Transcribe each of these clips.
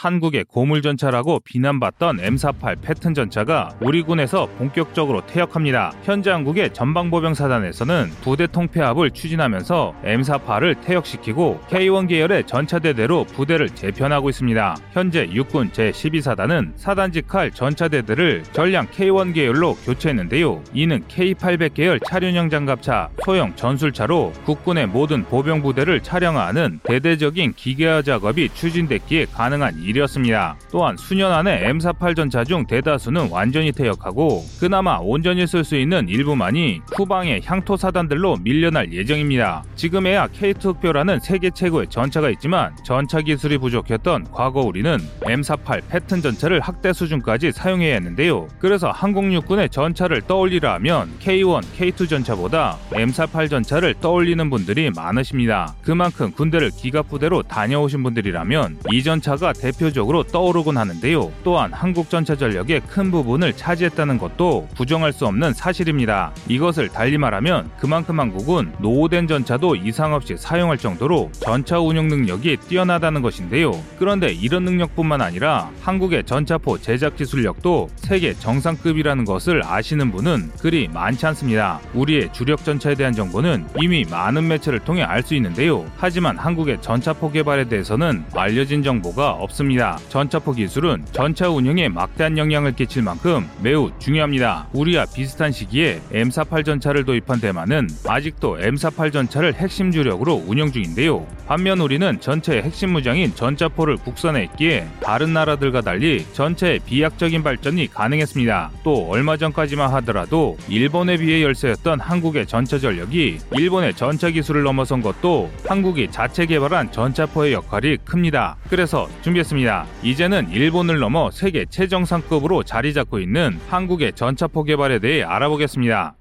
한국의 고물전차라고 비난받던 M48 패튼 전차가 우리 군에서 본격적으로 퇴역합니다. 현재 한국의 전방보병사단에서는 부대 통폐합을 추진하면서 M48을 퇴역시키고 K1 계열의 전차대대로 부대를 재편하고 있습니다. 현재 육군 제12사단은 사단지 칼 전차대들을 전량 K1 계열로 교체했는데요. 이는 K800 계열 차륜형 장갑차, 소형 전술차로 국군의 모든 보병 부대를 차량화하는 대대적인 기계화 작업이 추진됐기에 가능한 일이었습니다. 또한 수년 안에 M48 전차 중 대다수는 완전히 퇴역하고 그나마 온전히 쓸 수 있는 일부만이 후방의 향토 사단들로 밀려날 예정입니다. 지금에야 K2 흑표라는 세계 최고의 전차가 있지만 전차 기술이 부족했던 과거 우리는 M48 패튼 전차를 학대 수준까지 사용해야 했는데요. 그래서 한국 육군의 전차를 떠올리라 하면 K1, K2 전차보다 M48 전차를 떠올리는 분들이 많으십니다. 그만큼 군대를 기갑부대로 다녀오신 분들이라면 이 전차가 대표 적으로 떠오르곤 하는데요. 또한 한국 전차 전력의 큰 부분을 차지했다는 것도 부정할 수 없는 사실입니다. 이것을 달리 말하면 그만큼 한국은 노후된 전차도 이상 없이 사용할 정도로 전차 운용 능력이 뛰어나다는 것인데요. 그런데 이런 능력뿐만 아니라 한국의 전차포 제작 기술력도 세계 정상급이라는 것을 아시는 분은 그리 많지 않습니다. 우리의 주력 전차에 대한 정보는 이미 많은 매체를 통해 알 수 있는데요. 하지만 한국의 전차포 개발에 대해서는 알려진 정보가 없습니다. 전차포 기술은 전차 운영에 막대한 영향을 끼칠 만큼 매우 중요합니다. 우리와 비슷한 시기에 M48 전차를 도입한 대만은 아직도 M48 전차를 핵심 주력으로 운영 중인데요. 반면 우리는 전체의 핵심 무장인 전차포를 국산에 있기에 다른 나라들과 달리 전체의 비약적인 발전이 가능했습니다. 또 얼마 전까지만 하더라도 일본에 비해 열세였던 한국의 전차 전력이 일본의 전차 기술을 넘어선 것도 한국이 자체 개발한 전차포의 역할이 큽니다. 그래서 준비했습니다. 이제는 일본을 넘어 세계 최정상급으로 자리 잡고 있는 한국의 전차포 개발에 대해 알아보겠습니다.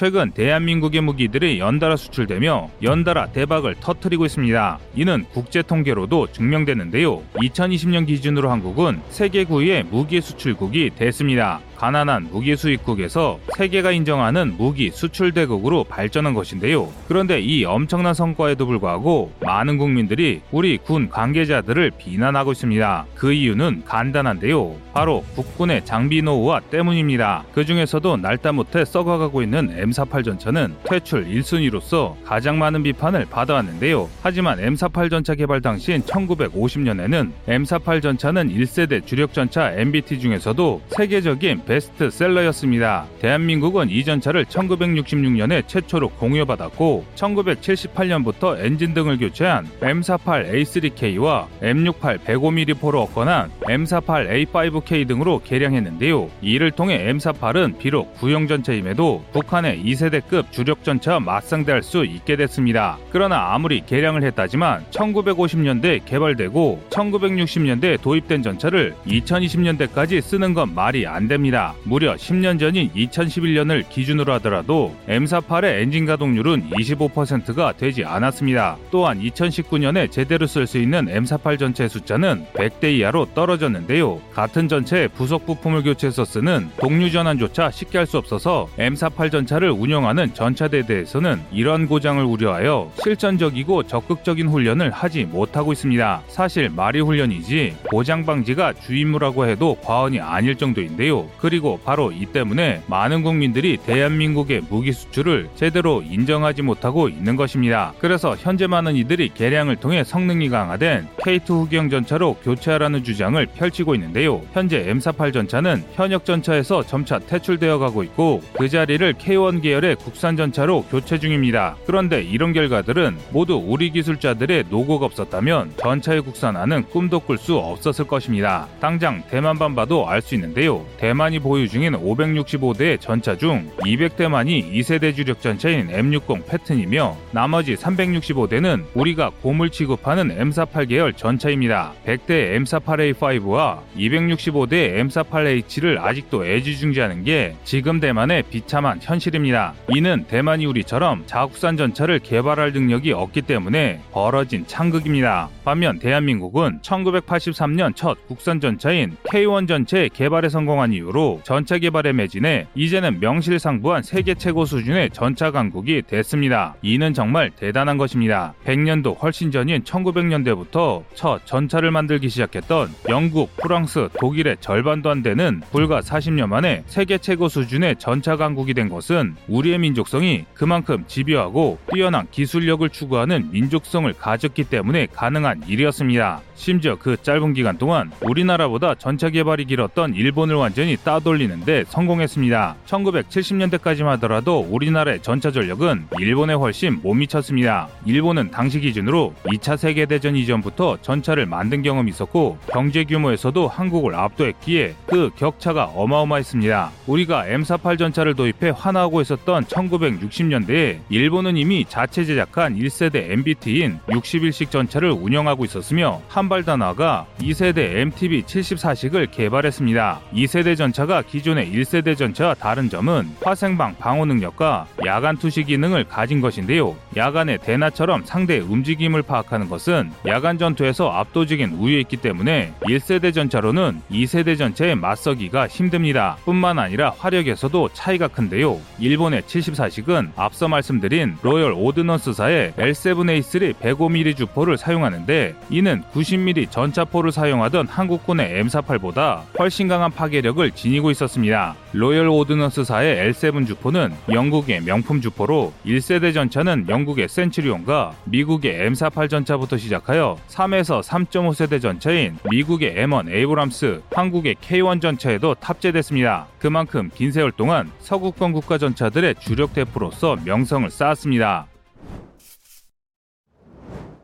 최근 대한민국의 무기들이 연달아 수출되며 연달아 대박을 터뜨리고 있습니다. 이는 국제 통계로도 증명되는데요. 2020년 기준으로 한국은 세계 9위의 무기 수출국이 됐습니다. 가난한 무기 수입국에서 세계가 인정하는 무기 수출 대국으로 발전한 것인데요. 그런데 이 엄청난 성과에도 불구하고 많은 국민들이 우리 군 관계자들을 비난하고 있습니다. 그 이유는 간단한데요. 바로 국군의 장비 노후화 때문입니다. 그 중에서도 날다 못해 썩어가고 있는 M48 전차는 퇴출 1순위로서 가장 많은 비판을 받아왔는데요. 하지만 M48 전차 개발 당시인 1950년에는 M48 전차는 1세대 주력 전차 MBT 중에서도 세계적인 베스트셀러였습니다. 대한민국은 이 전차를 1966년에 최초로 공유받았고 1978년부터 엔진 등을 교체한 M48 A3K와 M68 105mm 포로 업건한 M48 A5K 등으로 개량했는데요. 이를 통해 M48은 비록 구형 전차임에도 북한의 2세대급 주력 전차와 맞상대할 수 있게 됐습니다. 그러나 아무리 개량을 했다지만 1950년대 개발되고 1960년대 도입된 전차를 2020년대까지 쓰는 건 말이 안 됩니다. 무려 10년 전인 2011년을 기준으로 하더라도 M48의 엔진 가동률은 25%가 되지 않았습니다. 또한 2019년에 제대로 쓸 수 있는 M48 전체 숫자는 100대 이하로 떨어졌는데요. 같은 전체에 부속 부품을 교체해서 쓰는 동류 전환조차 쉽게 할 수 없어서 M48 전차를 운영하는 전차대대에서는 이런 고장을 우려하여 실전적이고 적극적인 훈련을 하지 못하고 있습니다. 사실 말이 훈련이지 고장 방지가 주임무라고 해도 과언이 아닐 정도인데요. 그 리고 바로 이 때문에 많은 국민들이 대한민국의 무기 수출을 제대로 인정하지 못하고 있는 것입니다. 그래서 현재 많은 이들이 개량을 통해 성능이 강화된 K2 후경 전차로 교체하라는 주장을 펼치고 있는데요. 현재 M48 전차는 현역 전차에서 점차 퇴출되어 가고 있고 그 자리를 K1 계열의 국산 전차로 교체 중입니다. 그런데 이런 결과들은 모두 우리 기술자들의 노고가 없었다면 전차의 국산화는 꿈도 꿀 수 없었을 것입니다. 당장 대만만 봐도 알 수 있는데요. 대만이 보유 중인 565대의 전차 중 200대만이 2세대 주력 전차인 M60 패튼이며 나머지 365대는 우리가 고물 취급하는 M48 계열 전차입니다. 100대 M48A5와 265대 M48H를 아직도 애지중지하는 게 지금 대만의 비참한 현실입니다. 이는 대만이 우리처럼 자국산 전차를 개발할 능력이 없기 때문에 벌어진 창극입니다. 반면 대한민국은 1983년 첫 국산 전차인 K1 전체 개발에 성공한 이후로 이후로 전차 개발에 매진해 이제는 명실상부한 세계 최고 수준의 전차 강국이 됐습니다. 이는 정말 대단한 것입니다. 100년도 훨씬 전인 1900년대부터 첫 전차를 만들기 시작했던 영국, 프랑스, 독일의 절반도 안 되는 불과 40년 만에 세계 최고 수준의 전차 강국이 된 것은 우리의 민족성이 그만큼 집요하고 뛰어난 기술력을 추구하는 민족성을 가졌기 때문에 가능한 일이었습니다. 심지어 그 짧은 기간 동안 우리나라보다 전차 개발이 길었던 일본을 완전히 따 돌리는데 성공했습니다. 1970년대까지만 하더라도 우리나라의 전차 전력은 일본에 훨씬 못 미쳤습니다. 일본은 당시 기준으로 2차 세계대전 이전부터 전차를 만든 경험이 있었고 경제 규모에서도 한국을 압도했기에 그 격차가 어마어마했습니다. 우리가 M48 전차를 도입해 환호하고 있었던 1960년대에 일본은 이미 자체 제작한 1세대 MBT인 61식 전차를 운영하고 있었으며 한발더 나아가 2세대 MTB 74식을 개발했습니다. 2세대 전차 가 기존의 1세대 전차와 다른 점은 화생방 방호 능력과 야간 투시 기능을 가진 것인데요. 야간의 대나처럼 상대의 움직임을 파악하는 것은 야간 전투에서 압도적인 우위에 있기 때문에 1세대 전차로는 2세대 전차에 맞서기가 힘듭니다. 뿐만 아니라 화력에서도 차이가 큰데요. 일본의 74식은 앞서 말씀드린 로열 오드넌스사의 L7A3 105mm 주포를 사용하는데 이는 90mm 전차포를 사용하던 한국군의 M48보다 훨씬 강한 파괴력을 지니고 있었습니다. 로열 오드넌스사의 L7 주포는 영국의 명품 주포로 1세대 전차는 영국의 센츄리온과 미국의 M48 전차부터 시작하여 3에서 3.5세대 전차인 미국의 M1 에이브람스, 한국의 K1 전차에도 탑재됐습니다. 그만큼 긴 세월 동안 서구권 국가 전차들의 주력 대표로서 명성을 쌓았습니다.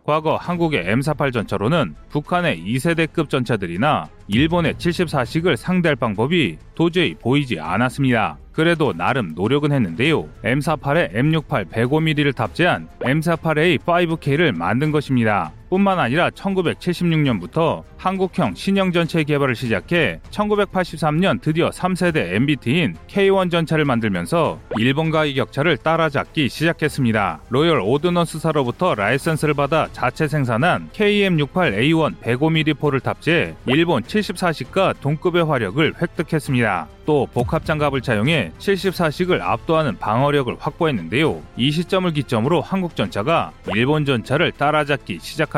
과거 한국의 M48 전차로는 북한의 2세대급 전차들이나 일본의 74식을 상대할 방법이 도저히 보이지 않았습니다. 그래도 나름 노력은 했는데요. M48에 M68 105mm를 탑재한 M48A5K를 만든 것입니다. 뿐만 아니라 1976년부터 한국형 신형 전체 개발을 시작해 1983년 드디어 3세대 MBT인 K1 전차를 만들면서 일본과의 격차를 따라잡기 시작했습니다. 로열 오드넌스사로부터 라이선스를 받아 자체 생산한 KM68A1 105mm 포를 탑재해 일본 74식과 동급의 화력을 획득했습니다. 또 복합 장갑을 차용해 74식을 압도하는 방어력을 확보했는데요. 이 시점을 기점으로 한국 전차가 일본 전차를 따라잡기 시작합니다.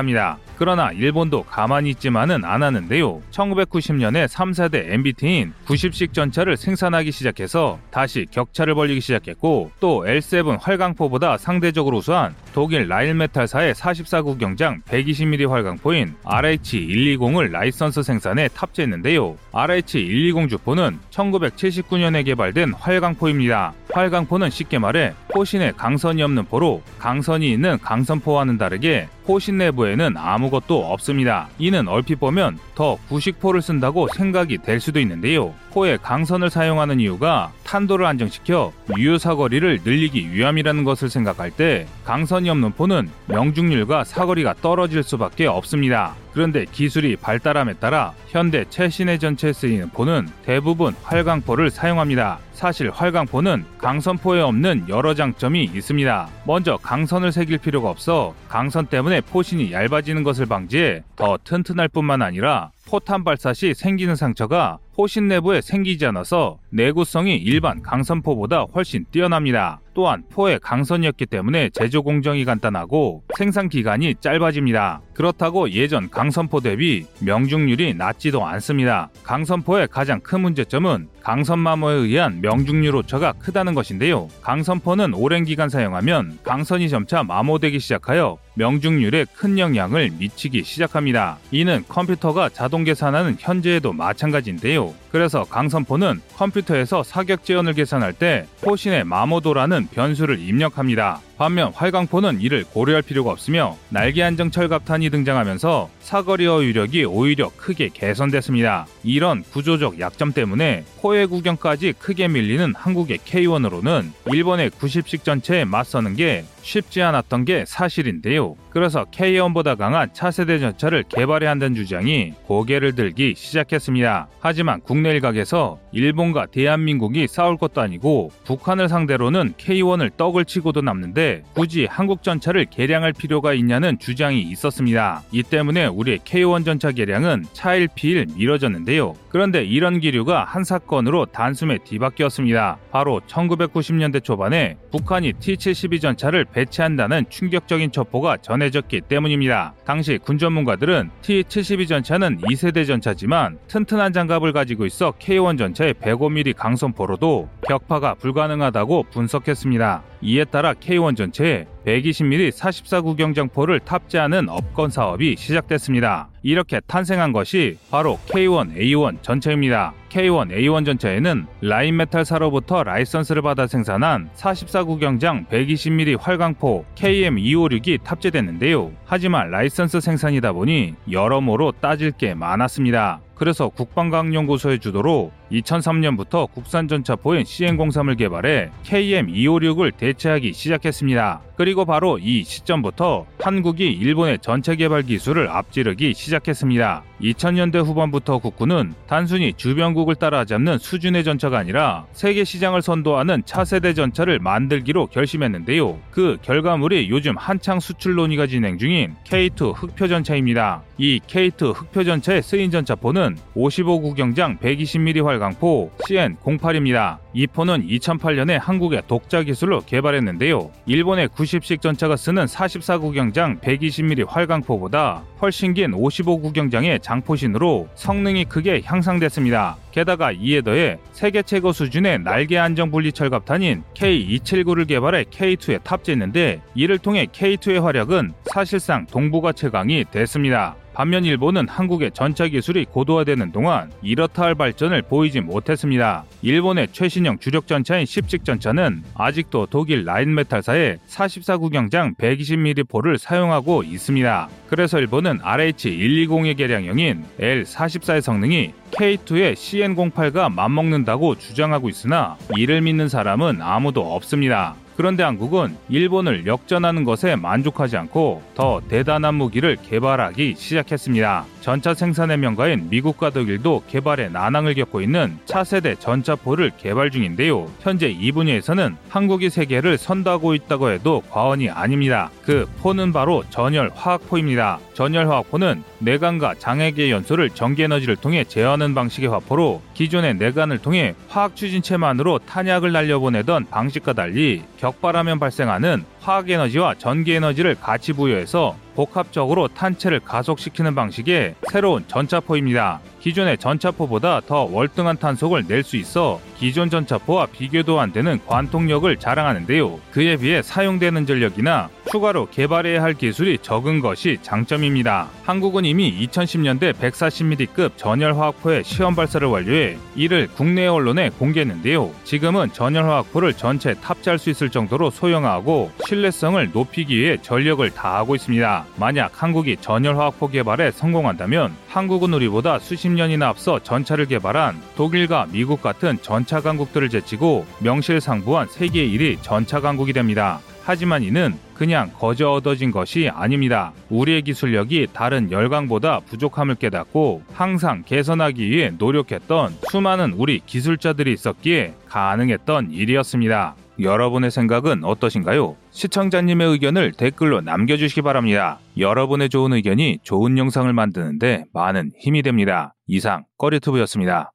그러나 일본도 가만히 있지만은 않았는데요. 1990년에 3세대 MBT인 90식 전차를 생산하기 시작해서 다시 격차를 벌리기 시작했고 또 L7 활강포보다 상대적으로 우수한 독일 라일메탈사의 44구 경장 120mm 활강포인 RH120을 라이선스 생산에 탑재했는데요. RH120 주포는 1979년에 개발된 활강포입니다. 활강포는 쉽게 말해 포신에 강선이 없는 포로 강선이 있는 강선포와는 다르게 포신 내부에는 아무것도 없습니다. 이는 얼핏 보면 더 구식포를 쓴다고 생각이 될 수도 있는데요. 포에 강선을 사용하는 이유가 탄도를 안정시켜 유효 사거리를 늘리기 위함이라는 것을 생각할 때 강선이 없는 포는 명중률과 사거리가 떨어질 수밖에 없습니다. 그런데 기술이 발달함에 따라 현대 최신의 전체에 쓰이는 포는 대부분 활강포를 사용합니다. 사실 활강포는 강선포에 없는 여러 장점이 있습니다. 먼저 강선을 새길 필요가 없어 강선 때문에 포신이 얇아지는 것을 방지해 더 튼튼할 뿐만 아니라 포탄 발사 시 생기는 상처가 포신 내부에 생기지 않아서 내구성이 일반 강선포보다 훨씬 뛰어납니다. 또한 포의 강선이었기 때문에 제조 공정이 간단하고 생산 기간이 짧아집니다. 그렇다고 예전 강선포 대비 명중률이 낮지도 않습니다. 강선포의 가장 큰 문제점은 강선 마모에 의한 명중률 오차가 크다는 것인데요. 강선포는 오랜 기간 사용하면 강선이 점차 마모되기 시작하여 명중률에 큰 영향을 미치기 시작합니다. 이는 컴퓨터가 자동 계산하는 현재에도 마찬가지인데요. 그래서 강선포는 컴퓨터에서 사격 지연을 계산할 때 포신의 마모도라는 변수를 입력합니다. 반면 활강포는 이를 고려할 필요가 없으며 날개 안정 철갑탄이 등장하면서 사거리 어휘력이 오히려 크게 개선됐습니다. 이런 구조적 약점 때문에 포의 구경까지 크게 밀리는 한국의 K1으로는 일본의 90식 전체에 맞서는 게 쉽지 않았던 게 사실인데요. 그래서 K1보다 강한 차세대 전차를 개발해야 한다는 주장이 고개를 들기 시작했습니다. 하지만 국내 일각에서 일본과 대한민국이 싸울 것도 아니고 북한을 상대로는 K1을 떡을 치고도 남는데 굳이 한국 전차를 개량할 필요가 있냐는 주장이 있었습니다. 이 때문에 우리의 K1 전차 개량은 차일피일 미뤄졌는데요. 그런데 이런 기류가 한 사건으로 단숨에 뒤바뀌었습니다. 바로 1990년대 초반에 북한이 T-72 전차를 배치한다는 충격적인 첩보가 전해졌기 때문입니다. 당시 군 전문가들은 T-72 전차는 2세대 전차지만 튼튼한 장갑을 가지고 있어 K-1 전차의 105mm 강선포로도 격파가 불가능하다고 분석했습니다. 이에 따라 K1 전체에 120mm 44구경장포를 탑재하는 업건 사업이 시작됐습니다. 이렇게 탄생한 것이 바로 K1A1 전차입니다. K1A1 전차에는 라인메탈사로부터 라이선스를 받아 생산한 44구경장 120mm 활강포 KM256이 탑재됐는데요. 하지만 라이선스 생산이다 보니 여러모로 따질 게 많았습니다. 그래서 국방과학연구소의 주도로 2003년부터 국산 전차포인 CN03을 개발해 KM256을 대체하기 시작했습니다. 그리고 바로 이 시점부터 한국이 일본의 전체 개발 기술을 앞지르기 시작했습니다. 2000년대 후반부터 국군은 단순히 주변국을 따라잡는 수준의 전차가 아니라 세계 시장을 선도하는 차세대 전차를 만들기로 결심했는데요. 그 결과물이 요즘 한창 수출 논의가 진행 중인 K2 흑표 전차입니다. 이 K2 흑표 전차에 쓰인 전차포는 55구경장 120mm 활강포 CN08입니다. 이 포는 2008년에 한국의 독자 기술로 개발했는데요. 일본의 90식 전차가 쓰는 44구경장 120mm 활강포보다 훨씬 긴 55구경장의 장포신으로 성능이 크게 향상됐습니다. 게다가 이에 더해 세계 최고 수준의 날개 안정 분리 철갑탄인 K279를 개발해 K2에 탑재했는데 이를 통해 K2의 활약은 사실상 동북아 최강이 됐습니다. 반면 일본은 한국의 전차 기술이 고도화되는 동안 이렇다 할 발전을 보이지 못했습니다. 일본의 최신형 주력 전차인 10식 전차는 아직도 독일 라인메탈사의 44구경장 120mm 포를 사용하고 있습니다. 그래서 일본은 RH120의 개량형인 L44의 성능이 K2의 CN08과 맞먹는다고 주장하고 있으나 이를 믿는 사람은 아무도 없습니다. 그런데 한국은 일본을 역전하는 것에 만족하지 않고 더 대단한 무기를 개발하기 시작했습니다. 전차 생산의 명가인 미국과 독일도 개발에 난항을 겪고 있는 차세대 전차포를 개발 중인데요. 현재 이 분야에서는 한국이 세계를 선도하고 있다고 해도 과언이 아닙니다. 그 포는 바로 전열 화학포입니다. 전열 화학포는 내관과 장액의 연소를 전기 에너지를 통해 제어하는 방식의 화포로 기존의 내관을 통해 화학 추진체만으로 탄약을 날려보내던 방식과 달리 격발하면 발생하는 화학 에너지와 전기 에너지를 같이 부여해서 복합적으로 탄체를 가속시키는 방식의 새로운 전차포입니다. 기존의 전차포보다 더 월등한 탄속을 낼 수 있어 기존 전차포와 비교도 안 되는 관통력을 자랑하는데요. 그에 비해 사용되는 전력이나 추가로 개발해야 할 기술이 적은 것이 장점입니다. 한국은 이미 2010년대 140mm급 전열화학포의 시험 발사를 완료해 이를 국내 언론에 공개했는데요. 지금은 전열화학포를 전체 탑재할 수 있을 정도로 소형화하고 신뢰성을 높이기 위해 전력을 다하고 있습니다. 만약 한국이 전열화학포 개발에 성공한다면 한국은 우리보다 수십 년이나 앞서 전차를 개발한 독일과 미국 같은 전차 강국들을 제치고 명실상부한 세계 1위 전차 강국이 됩니다. 하지만 이는 그냥 거저 얻어진 것이 아닙니다. 우리의 기술력이 다른 열강보다 부족함을 깨닫고 항상 개선하기 위해 노력했던 수많은 우리 기술자들이 있었기에 가능했던 일이었습니다. 여러분의 생각은 어떠신가요? 시청자님의 의견을 댓글로 남겨주시기 바랍니다. 여러분의 좋은 의견이 좋은 영상을 만드는데 많은 힘이 됩니다. 이상 꺼리투브였습니다.